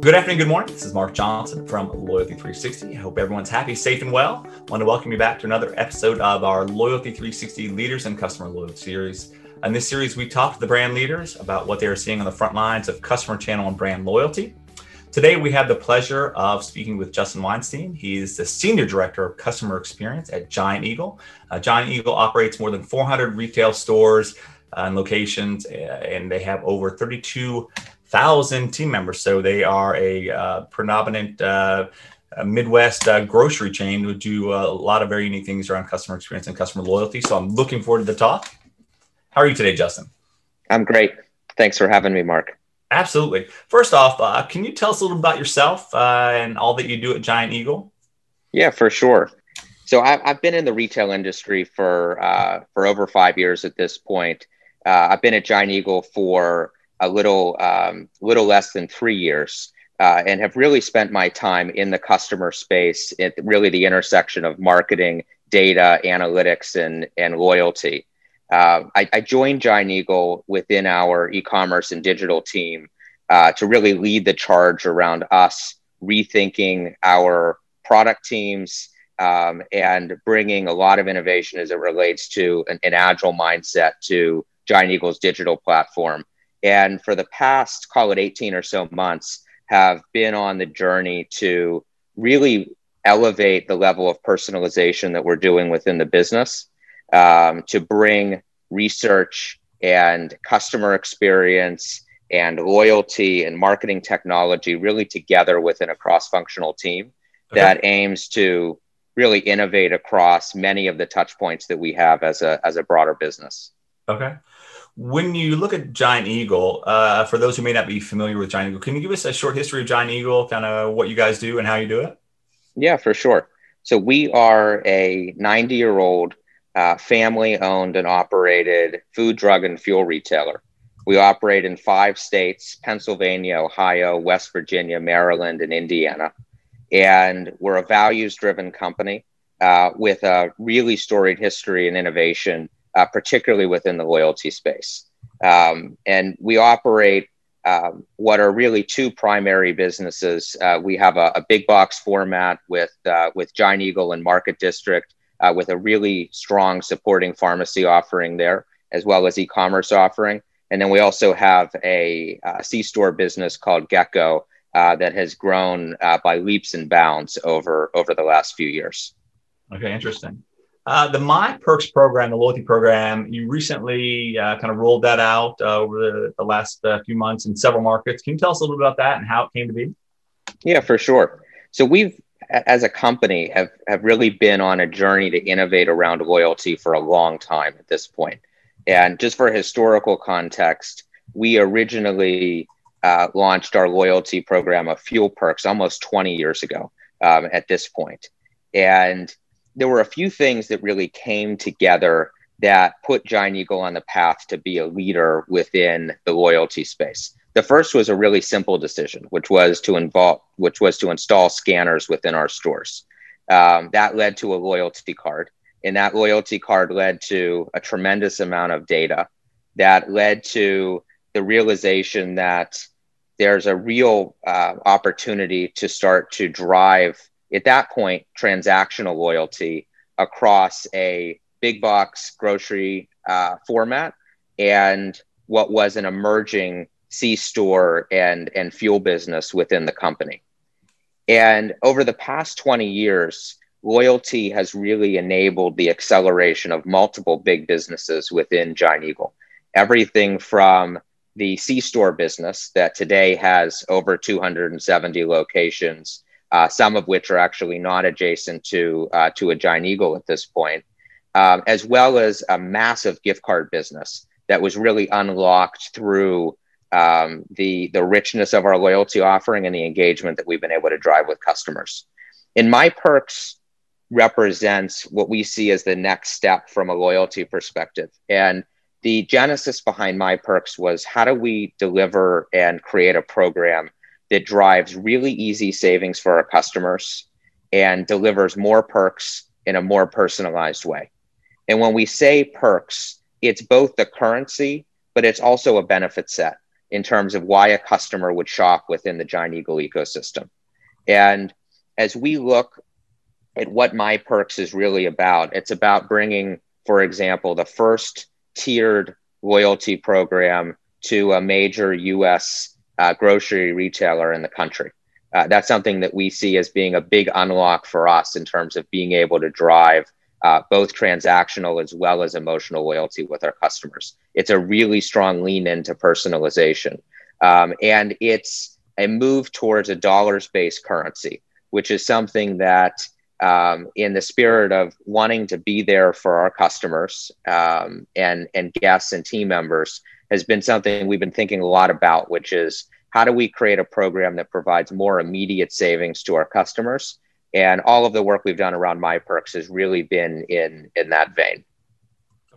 Good afternoon, good morning. This is Mark Johnson from Loyalty 360. I hope everyone's happy, safe, and well. I want to welcome you back to another episode of our Loyalty 360 Leaders and Customer Loyalty series. In this series, we talk to the brand leaders about what they are seeing on the front lines of customer channel and brand loyalty. Today, we have the pleasure of speaking with Justin Weinstein. He is the Senior Director of Customer Experience at Giant Eagle. Uh, Giant Eagle operates more than 400 retail stores uh, and locations, uh, and they have over 32,000 team members. So they are a uh, predominant uh, Midwest uh, grocery chain who do a lot of very unique things around customer experience and customer loyalty. So I'm looking forward to the talk. How are you today, Justin? I'm great. Thanks for having me, Mark. Absolutely. First off, uh, can you tell us a little about yourself uh, and all that you do at Giant Eagle? Yeah, for sure. So I've, I've been in the retail industry for uh, for over five years at this point. Uh, I've been at Giant Eagle for a little um, little less than three years, uh, and have really spent my time in the customer space at really the intersection of marketing, data, analytics, and and loyalty. Uh, I, I, joined Giant Eagle within our e-commerce and digital team uh, to really lead the charge around us rethinking our product teams um, and bringing a lot of innovation as it relates to an, an, agile mindset to Giant Eagle's digital platform. And for the past, call it 18 or so months, have been on the journey to really elevate the level of personalization that we're doing within the business um, to bring research and customer experience and loyalty and marketing technology really together within a cross functional team okay. that aims to really innovate across many of the touch points that we have as a, as a broader business. Okay. When you look at Giant Eagle, uh, for those who may not be familiar with Giant Eagle, can you give us a short history of Giant Eagle, kind of what you guys do and how you do it? Yeah, for sure. So we are a 90 year old uh, family owned and operated food, drug, and fuel retailer. We operate in five states Pennsylvania, Ohio, West Virginia, Maryland, and Indiana. And we're a values driven company uh, with a really storied history and innovation, uh, particularly within the loyalty space. Um, and we operate um, what are really two primary businesses. Uh, we have a, a, big box format with uh, with Giant Eagle and Market District, uh, with a really strong supporting pharmacy offering there, as well as e-commerce offering. And then we also have a uh, C-store business called GetGo uh, that has grown uh, by leaps and bounds over over the last few years. Okay, interesting. Uh, the My Perks program, the loyalty program, you recently uh, kind of rolled that out over the, the last few months in several markets. Can you tell us a little bit about that and how it came to be? Yeah, for sure. So we've as a company have have really been on a journey to innovate around loyalty for a long time at this point. And just for historical context, we originally uh, launched our loyalty program of Fuel Perks almost 20 years ago um, at this point. And there were a few things that really came together that put Giant Eagle on the path to be a leader within the loyalty space. The first was a really simple decision, which was to involve, which was to install scanners within our stores. Um, that led to a loyalty card, and that loyalty card led to a tremendous amount of data. That led to the realization that there's a real uh, opportunity to start to drive, at that point, transactional loyalty across a big box grocery uh, format and what was an emerging C store and, and fuel business within the company. And over the past 20 years, loyalty has really enabled the acceleration of multiple big businesses within Giant Eagle. Everything from the C store business that today has over 270 locations, uh, some of which are actually not adjacent to, uh, to a Giant Eagle at this point, um, as well as a massive gift card business that was really unlocked through um, the the richness of our loyalty offering and the engagement that we've been able to drive with customers. In my perks represents what we see as the next step from a loyalty perspective. And the genesis behind my perks was how do we deliver and create a program that drives really easy savings for our customers and delivers more perks in a more personalized way. And when we say perks, it's both the currency, but it's also a benefit set in terms of why a customer would shop within the Giant Eagle ecosystem. And as we look at what My Perks is really about, it's about bringing, for example, the first tiered loyalty program to a major US uh, grocery retailer in the country. Uh, that's something that we see as being a big unlock for us in terms of being able to drive uh, both transactional as well as emotional loyalty with our customers. It's a really strong lean into personalization. Um, and it's a move towards a dollars based currency, which is something that, um, in the spirit of wanting to be there for our customers um, and, and guests and team members, has been something we've been thinking a lot about, which is how do we create a program that provides more immediate savings to our customers? And all of the work we've done around my perks has really been in in that vein.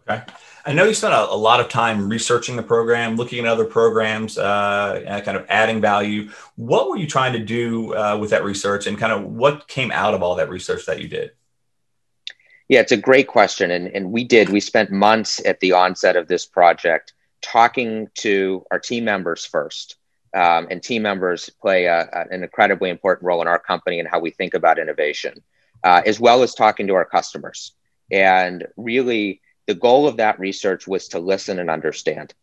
Okay. I know you spent a, a lot of time researching the program looking at other programs uh, kind of adding value. What were you trying to do uh, with that research and kind of what came out of all that research that you did? Yeah it's a great question and, and we did. We spent months at the onset of this project talking to our team members first um, and team members play a, an incredibly important role in our company and how we think about innovation, uh, as well as talking to our customers. And really, the goal of that research was to listen and understand.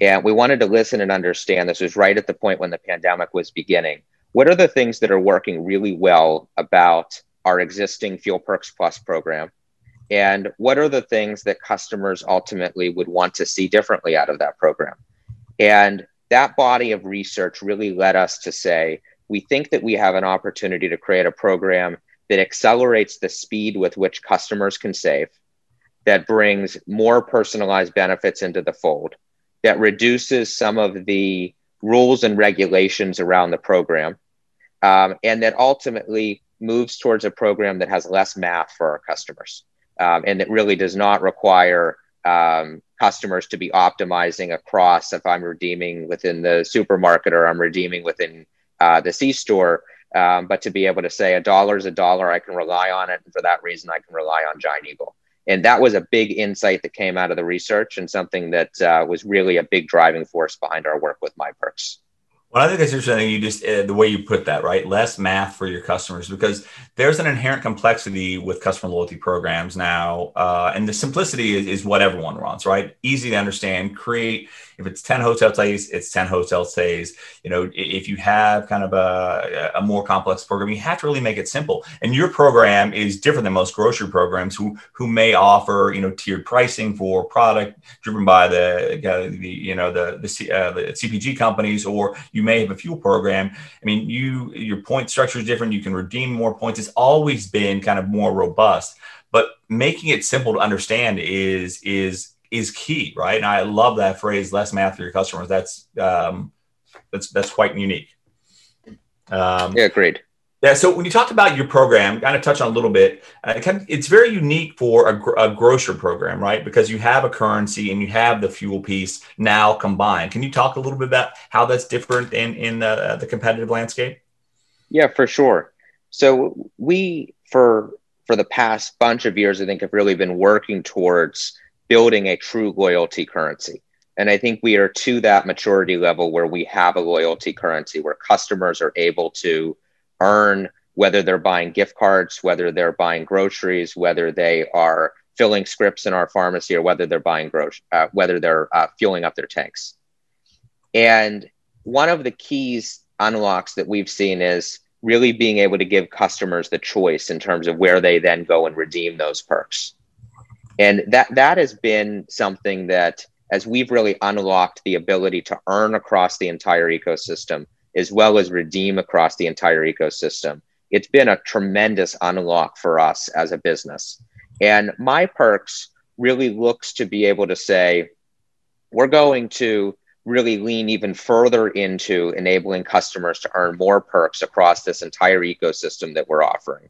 And we wanted to listen and understand. This was right at the point when the pandemic was beginning. What are the things that are working really well about our existing Fuel Perks Plus program? And what are the things that customers ultimately would want to see differently out of that program? And that body of research really led us to say we think that we have an opportunity to create a program that accelerates the speed with which customers can save, that brings more personalized benefits into the fold, that reduces some of the rules and regulations around the program, um, and that ultimately moves towards a program that has less math for our customers um, and it really does not require um, customers to be optimizing across if I'm redeeming within the supermarket or I'm redeeming within uh, the C store. Um, but to be able to say a dollar is a dollar, I can rely on it. And for that reason, I can rely on Giant Eagle. And that was a big insight that came out of the research and something that uh, was really a big driving force behind our work with My Perks. Well, I think it's interesting you just uh, the way you put that, right? Less math for your customers because there's an inherent complexity with customer loyalty programs now, uh, and the simplicity is, is, what everyone wants, right? Easy to understand. Create if it's ten hotel stays, it's ten hotel stays. You know, if you have kind of a, a more complex program, you have to really make it simple. And your program is different than most grocery programs who who may offer you know tiered pricing for product driven by the, the you know the the, uh, the CPG companies, or you may have a fuel program. I mean, you your point structure is different. You can redeem more points. It's always been kind of more robust, but making it simple to understand is is is key, right? And I love that phrase, "less math for your customers." That's um, that's that's quite unique. Um, yeah, great. Yeah. So when you talked about your program, kind of touch on a little bit. Uh, it's very unique for a, a grocer program, right? Because you have a currency and you have the fuel piece now combined. Can you talk a little bit about how that's different in in the, the competitive landscape? Yeah, for sure. So we for for the past bunch of years, I think, have really been working towards building a true loyalty currency. And I think we are to that maturity level where we have a loyalty currency where customers are able to earn whether they're buying gift cards, whether they're buying groceries, whether they are filling scripts in our pharmacy, or whether they're buying groceries, uh, whether they're uh, fueling up their tanks. And one of the keys unlocks that we've seen is really being able to give customers the choice in terms of where they then go and redeem those perks. And that that has been something that as we've really unlocked the ability to earn across the entire ecosystem, as well as redeem across the entire ecosystem. It's been a tremendous unlock for us as a business. And My Perks really looks to be able to say, we're going to really lean even further into enabling customers to earn more perks across this entire ecosystem that we're offering.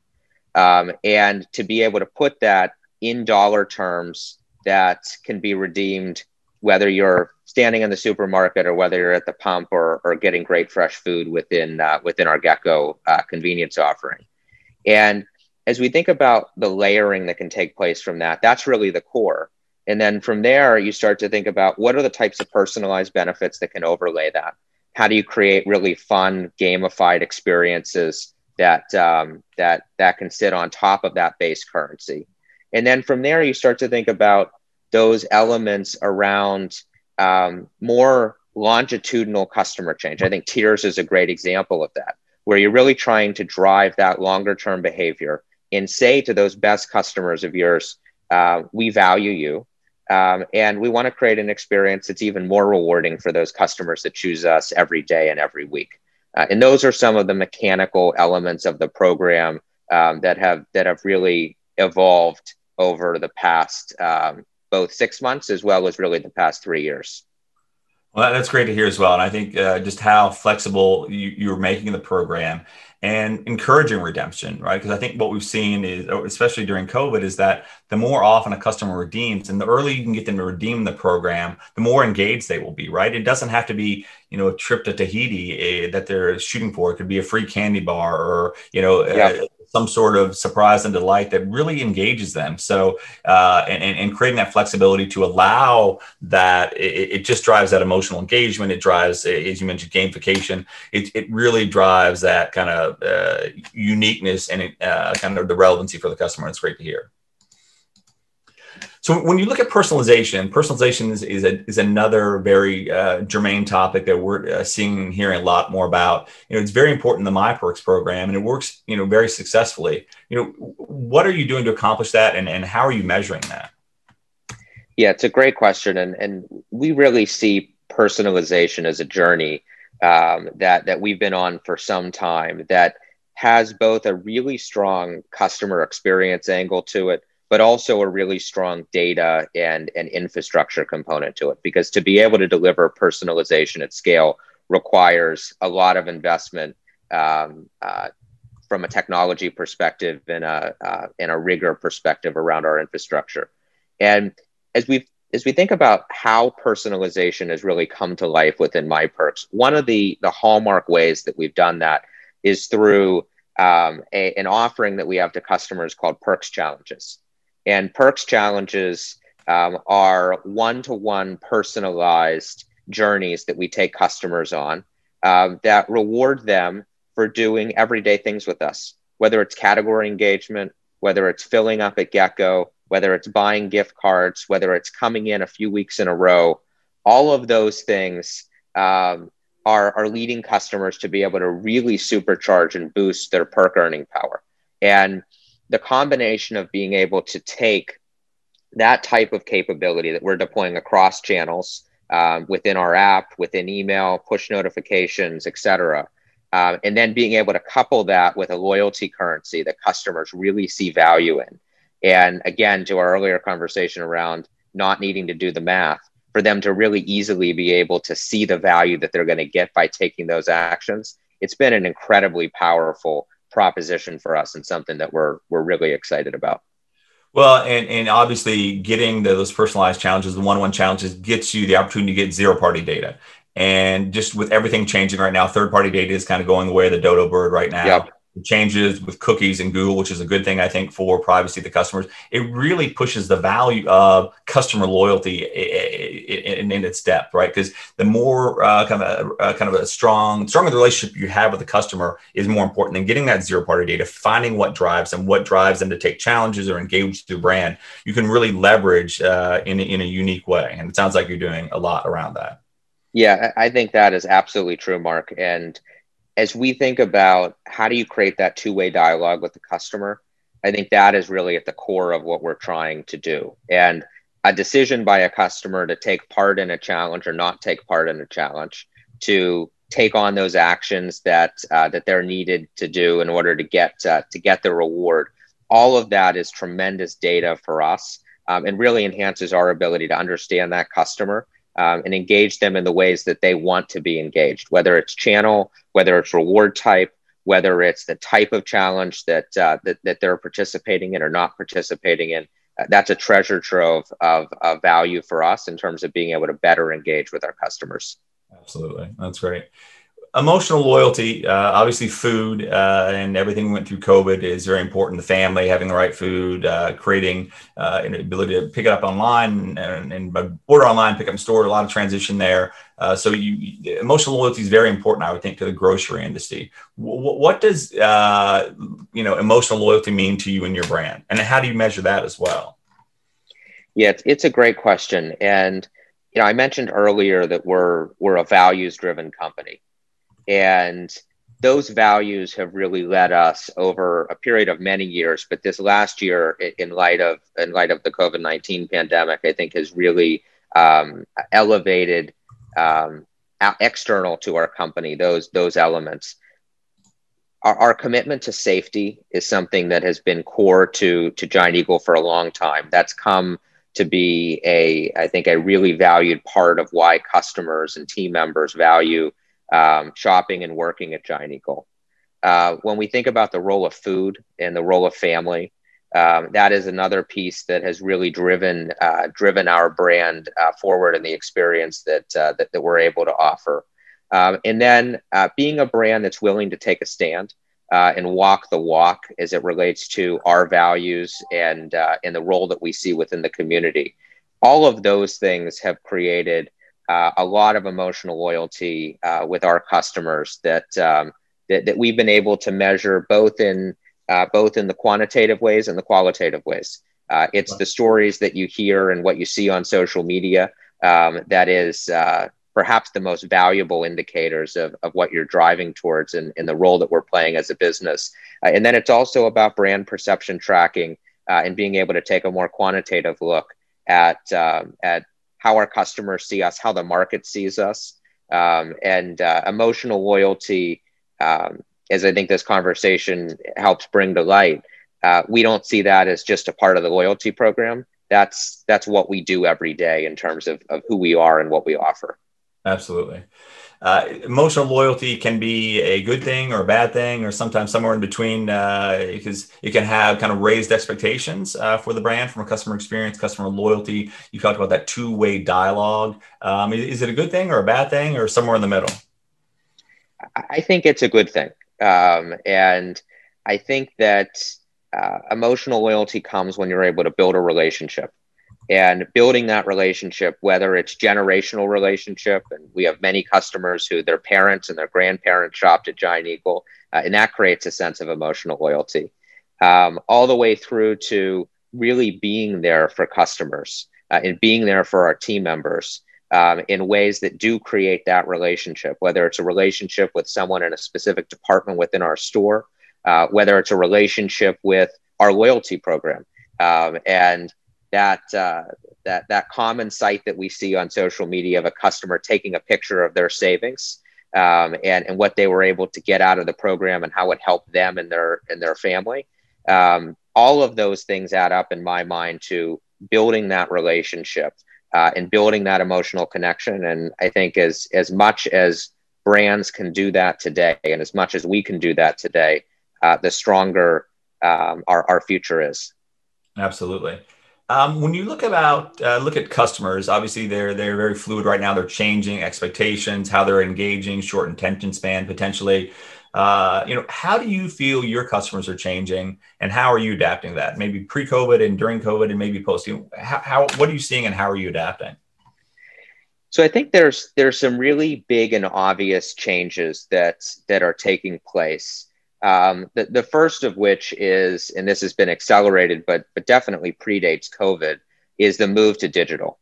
Um, and to be able to put that in dollar terms that can be redeemed whether you're standing in the supermarket or whether you're at the pump or, or getting great fresh food within uh, within our GetGo uh, convenience offering. And as we think about the layering that can take place from that, that's really the core. And then from there, you start to think about what are the types of personalized benefits that can overlay that. How do you create really fun, gamified experiences that um, that that can sit on top of that base currency? And then from there, you start to think about those elements around um, more longitudinal customer change. I think Tiers is a great example of that, where you're really trying to drive that longer term behavior and say to those best customers of yours, uh, we value you. Um, and we want to create an experience that's even more rewarding for those customers that choose us every day and every week. Uh, and those are some of the mechanical elements of the program um, that have that have really evolved over the past um, both six months as well as really the past three years. Well, that's great to hear as well. And I think uh, just how flexible you, you're making the program and encouraging redemption, right? Because I think what we've seen is, especially during COVID, is that the more often a customer redeems and the earlier you can get them to redeem the program, the more engaged they will be, right? It doesn't have to be, you know, a trip to Tahiti uh, that they're shooting for. It could be a free candy bar or, you know, yeah. uh, some sort of surprise and delight that really engages them. So, uh, and, and creating that flexibility to allow that, it, it, just drives that emotional engagement. It drives, as you mentioned, gamification. It, it really drives that kind of uh, uniqueness and uh, kind of the relevancy for the customer. It's great to hear. So when you look at personalization, personalization is, is, a, is another very uh, germane topic that we're uh, seeing and hearing a lot more about. You know, it's very important in the MyPerks program, and it works, you know, very successfully. You know, what are you doing to accomplish that, and, and how are you measuring that? Yeah, it's a great question, and and we really see personalization as a journey um, that that we've been on for some time that has both a really strong customer experience angle to it but also a really strong data and, and infrastructure component to it. Because to be able to deliver personalization at scale requires a lot of investment um, uh, from a technology perspective and a, uh, and a rigor perspective around our infrastructure. And as we as we think about how personalization has really come to life within MyPerks, one of the the hallmark ways that we've done that is through um, a, an offering that we have to customers called Perks Challenges. And Perks challenges um, are one to one personalized journeys that we take customers on um, that reward them for doing everyday things with us, whether it's category engagement, whether it's filling up at GetGo, whether it's buying gift cards, whether it's coming in a few weeks in a row. All of those things um, are, are leading customers to be able to really supercharge and boost their perk earning power. And the combination of being able to take that type of capability that we're deploying across channels um, within our app, within email, push notifications, et cetera, um, and then being able to couple that with a loyalty currency that customers really see value in. And again, to our earlier conversation around not needing to do the math, for them to really easily be able to see the value that they're going to get by taking those actions, it's been an incredibly powerful proposition for us and something that we're we're really excited about. Well, and, and obviously getting the, those personalized challenges, the one-on-one challenges gets you the opportunity to get zero-party data. And just with everything changing right now, third-party data is kind of going the way of the dodo bird right now. Yep changes with cookies and Google, which is a good thing, I think, for privacy of the customers. It really pushes the value of customer loyalty in, in its depth, right? Because the more uh, kind of a, uh, kind of a strong, stronger the relationship you have with the customer is more important than getting that zero party data, finding what drives them, what drives them to take challenges or engage your brand. You can really leverage uh, in, in a unique way. And it sounds like you're doing a lot around that. Yeah, I think that is absolutely true, Mark. And as we think about how do you create that two-way dialogue with the customer i think that is really at the core of what we're trying to do. And a decision by a customer to take part in a challenge or not take part in a challenge to take on those actions that uh, that they're needed to do in order to get uh, to get the reward all of that is tremendous data for us um, and really enhances our ability to understand that customer um, and engage them in the ways that they want to be engaged, whether it's channel, whether it's reward type, whether it's the type of challenge that uh, that, that they're participating in or not participating in. Uh, that's a treasure trove of, of value for us in terms of being able to better engage with our customers. Absolutely, that's great. Emotional loyalty, uh, obviously, food uh, and everything we went through COVID is very important. The family, having the right food, uh, creating uh, an ability to pick it up online and, and order online, pick up in store, a lot of transition there. Uh, so, you, emotional loyalty is very important, I would think, to the grocery industry. W- what does uh, you know emotional loyalty mean to you and your brand, and how do you measure that as well? Yeah, it's, it's a great question, and you know, I mentioned earlier that we're we're a values driven company. And those values have really led us over a period of many years. But this last year, in light of in light of the COVID nineteen pandemic, I think has really um, elevated um, external to our company those those elements. Our, our, commitment to safety is something that has been core to to Giant Eagle for a long time. That's come to be a I think a really valued part of why customers and team members value um, shopping and working at Giant Eagle. Uh, when we think about the role of food and the role of family, um, that is another piece that has really driven uh, driven our brand uh, forward and the experience that, uh, that, that we're able to offer. Um, and then uh, being a brand that's willing to take a stand uh, and walk the walk as it relates to our values and and the role that we see within the community. All of those things have created uh, a lot of emotional loyalty uh, with our customers that, um, that, that we've been able to measure both in uh, both in the quantitative ways and the qualitative ways. Uh, it's wow. the stories that you hear and what you see on social media um, that is uh, perhaps the most valuable indicators of, of what you're driving towards and in, in the role that we're playing as a business. Uh, and then it's also about brand perception tracking and being able to take a more quantitative look at um, at how our customers see us, how the market sees us, um, and uh, emotional loyalty. Um, as I think this conversation helps bring to light, uh, we don't see that as just a part of the loyalty program. That's that's what we do every day in terms of, of who we are and what we offer. Absolutely uh, emotional loyalty can be a good thing or a bad thing, or sometimes somewhere in between, uh, because it can have kind of raised expectations uh, for the brand from a customer experience, customer loyalty. You talked about that two way dialogue. Um, is it a good thing or a bad thing, or somewhere in the middle? I think it's a good thing. Um, and I think that uh, emotional loyalty comes when you're able to build a relationship and building that relationship whether it's generational relationship and we have many customers who their parents and their grandparents shopped at giant eagle uh, and that creates a sense of emotional loyalty um, all the way through to really being there for customers uh, and being there for our team members um, in ways that do create that relationship whether it's a relationship with someone in a specific department within our store uh, whether it's a relationship with our loyalty program um, and that uh, that that common sight that we see on social media of a customer taking a picture of their savings um, and and what they were able to get out of the program and how it helped them and their and their family. Um, all of those things add up in my mind to building that relationship uh, and building that emotional connection. And I think as as much as brands can do that today, and as much as we can do that today, uh, the stronger um, our our future is. Absolutely. Um, when you look about uh, look at customers, obviously they're they're very fluid right now. They're changing expectations, how they're engaging, short attention span potentially. Uh, you know, how do you feel your customers are changing, and how are you adapting that? Maybe pre-COVID and during COVID, and maybe post. How, how what are you seeing, and how are you adapting? So I think there's there's some really big and obvious changes that that are taking place. Um, the, the first of which is, and this has been accelerated, but, but definitely predates COVID, is the move to digital.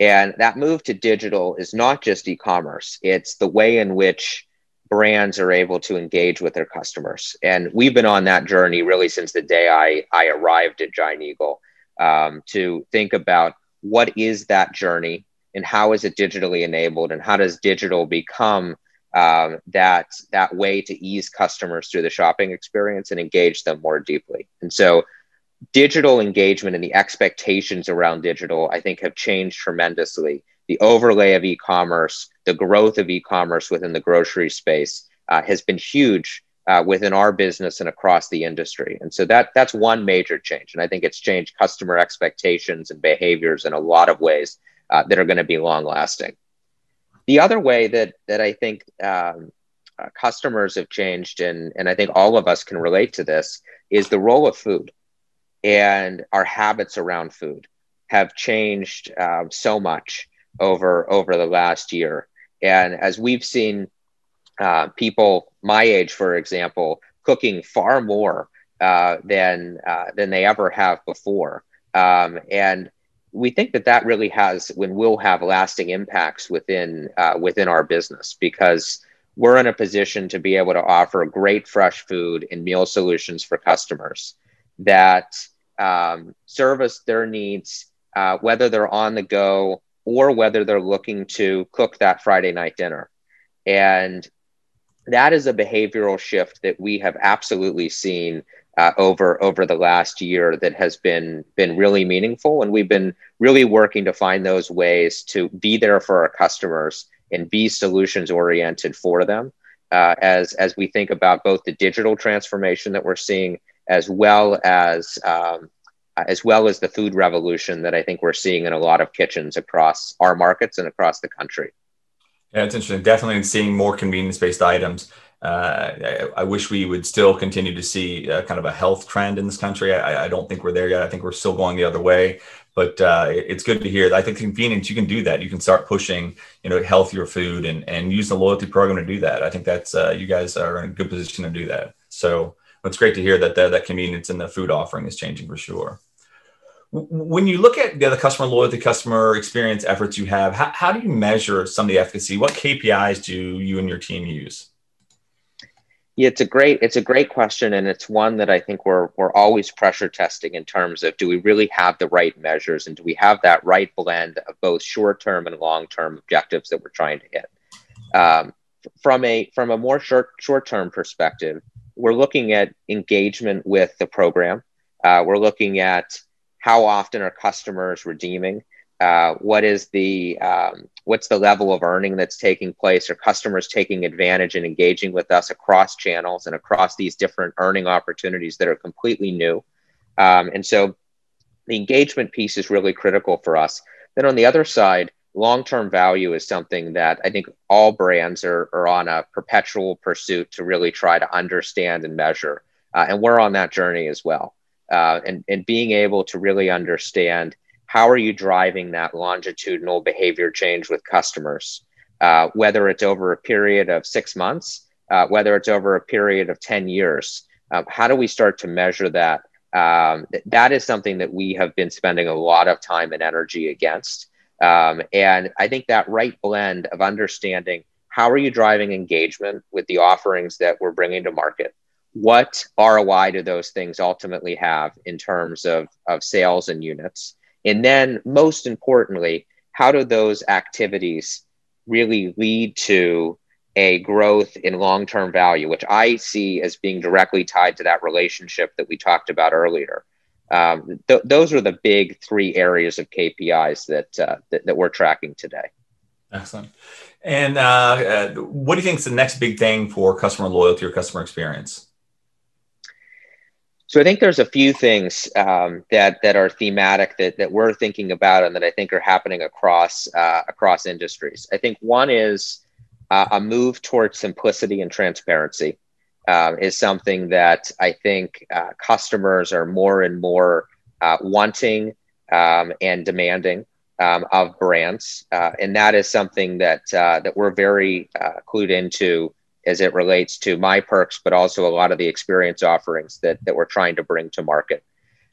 And that move to digital is not just e commerce, it's the way in which brands are able to engage with their customers. And we've been on that journey really since the day I, I arrived at Giant Eagle um, to think about what is that journey and how is it digitally enabled and how does digital become um, that that way to ease customers through the shopping experience and engage them more deeply. And so, digital engagement and the expectations around digital, I think, have changed tremendously. The overlay of e-commerce, the growth of e-commerce within the grocery space, uh, has been huge uh, within our business and across the industry. And so that that's one major change. And I think it's changed customer expectations and behaviors in a lot of ways uh, that are going to be long lasting. The other way that that I think um, uh, customers have changed, and and I think all of us can relate to this, is the role of food, and our habits around food have changed uh, so much over over the last year. And as we've seen uh, people my age, for example, cooking far more uh, than uh, than they ever have before, um, and we think that that really has when will have lasting impacts within uh, within our business because we're in a position to be able to offer great fresh food and meal solutions for customers that um, service their needs, uh, whether they're on the go or whether they're looking to cook that Friday night dinner. And that is a behavioral shift that we have absolutely seen uh, over over the last year that has been been really meaningful, and we've been really working to find those ways to be there for our customers and be solutions oriented for them. Uh, as as we think about both the digital transformation that we're seeing, as well as um, as well as the food revolution that I think we're seeing in a lot of kitchens across our markets and across the country. Yeah, it's interesting. Definitely seeing more convenience based items. Uh, I, I, wish we would still continue to see uh, kind of a health trend in this country. I, I, don't think we're there yet. I think we're still going the other way. But uh, it's good to hear. I think convenience, you can do that. You can start pushing, you know, healthier food and and use the loyalty program to do that. I think that's you guys are in a good position to do that. So it's great to hear that that, that convenience in the food offering is changing for sure when you look at the customer loyalty, customer experience efforts you have, how, how do you measure some of the efficacy? What KPIs do you and your team use? Yeah, it's a great it's a great question, and it's one that I think we're we're always pressure testing in terms of do we really have the right measures and do we have that right blend of both short term and long term objectives that we're trying to hit. Um, from a from a more short short term perspective, we're looking at engagement with the program. Uh, we're looking at how often are customers redeeming? Uh, what is the um, what's the level of earning that's taking place? Are customers taking advantage and engaging with us across channels and across these different earning opportunities that are completely new? Um, and so, the engagement piece is really critical for us. Then on the other side, long-term value is something that I think all brands are, are on a perpetual pursuit to really try to understand and measure, uh, and we're on that journey as well uh, and, and being able to really understand how are you driving that longitudinal behavior change with customers, uh, whether it's over a period of six months, uh, whether it's over a period of 10 years. Um, how do we start to measure that? Um, th- that is something that we have been spending a lot of time and energy against. Um, and I think that right blend of understanding how are you driving engagement with the offerings that we're bringing to market? what ROI do those things ultimately have in terms of, of sales and units? And then, most importantly, how do those activities really lead to a growth in long term value, which I see as being directly tied to that relationship that we talked about earlier? Um, th- those are the big three areas of KPIs that, uh, that, that we're tracking today. Excellent. And uh, uh, what do you think is the next big thing for customer loyalty or customer experience? So I think there's a few things um, that that are thematic that that we're thinking about and that I think are happening across uh, across industries. I think one is uh, a move towards simplicity and transparency uh, is something that I think uh, customers are more and more uh, wanting um, and demanding um, of brands, uh, and that is something that that we're very clued into as it relates to my perks, but also a lot of the experience offerings that, that we're trying to bring to market.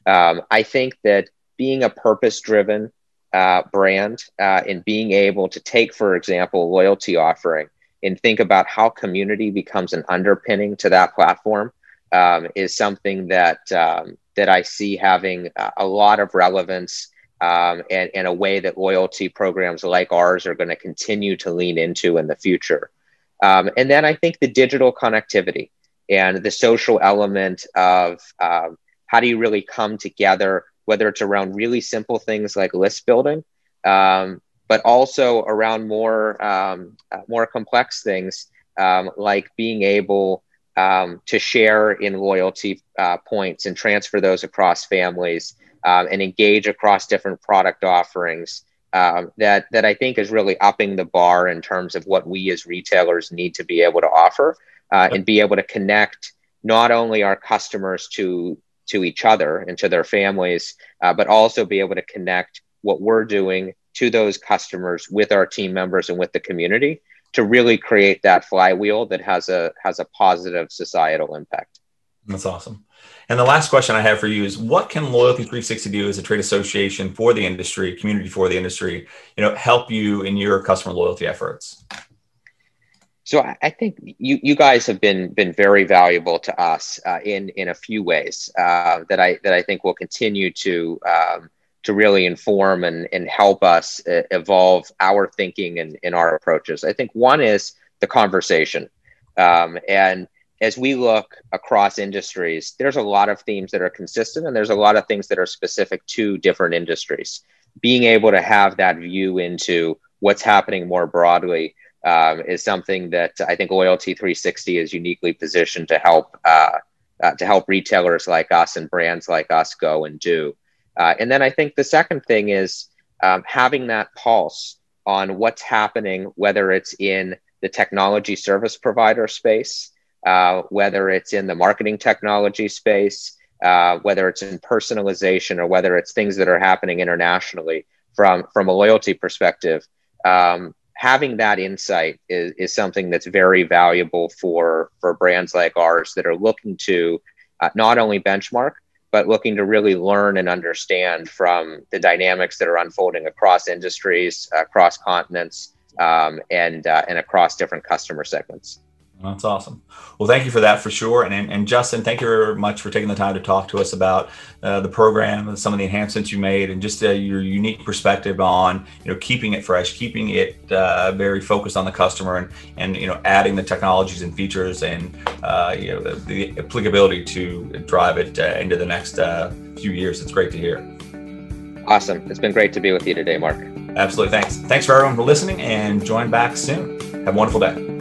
Um, I think that being a purpose driven uh, brand uh, and being able to take, for example, loyalty offering and think about how community becomes an underpinning to that platform um, is something that um, that I see having a lot of relevance um, and, and a way that loyalty programs like ours are going to continue to lean into in the future. Um, and then I think the digital connectivity and the social element of um, how do you really come together, whether it's around really simple things like list building, um, but also around more um, uh, more complex things um, like being able um, to share in loyalty uh, points and transfer those across families and engage across different product offerings um, that that I think is really upping the bar in terms of what we as retailers need to be able to offer uh, and be able to connect not only our customers to to each other and to their families, uh, but also be able to connect what we're doing to those customers with our team members and with the community to really create that flywheel that has a has a positive societal impact. That's awesome. And the last question I have for you is what can Loyalty 360 do as a trade association for the industry, community for the industry, you know, help you in your customer loyalty efforts? So I think you, you guys have been been very valuable to us uh, in in a few ways uh, that I that I think will continue to um, to really inform and, and help us uh, evolve our thinking and, and our approaches. I think one is the conversation, um, and as we look across industries, there's a lot of themes that are consistent and there's a lot of things that are specific to different industries. Being able to have that view into what's happening more broadly um, is something that I think Loyalty 360 is uniquely positioned to help uh, uh, to help retailers like us and brands like us go and do. Uh, and then I think the second thing is um, having that pulse on what's happening, whether it's in the technology service provider space, uh, whether it's in the marketing technology space, uh, whether it's in personalization, or whether it's things that are happening internationally from, from a loyalty perspective. Um, having that insight is, is something that's very valuable for, for brands like ours that are looking to uh, not only benchmark, but looking to really learn and understand from the dynamics that are unfolding across industries, across continents, um, and, uh, and across different customer segments. That's awesome. Well, thank you for that for sure. And, and, and Justin, thank you very much for taking the time to talk to us about uh, the program and some of the enhancements you made and just uh, your unique perspective on, you know, keeping it fresh, keeping it uh, very focused on the customer and, and, you know, adding the technologies and features and, uh, you know, the, the, applicability to drive it uh, into the next uh, few years. It's great to hear. Awesome. It's been great to be with you today, Mark. Absolutely. Thanks. Thanks for everyone for listening and join back soon. Have a wonderful day.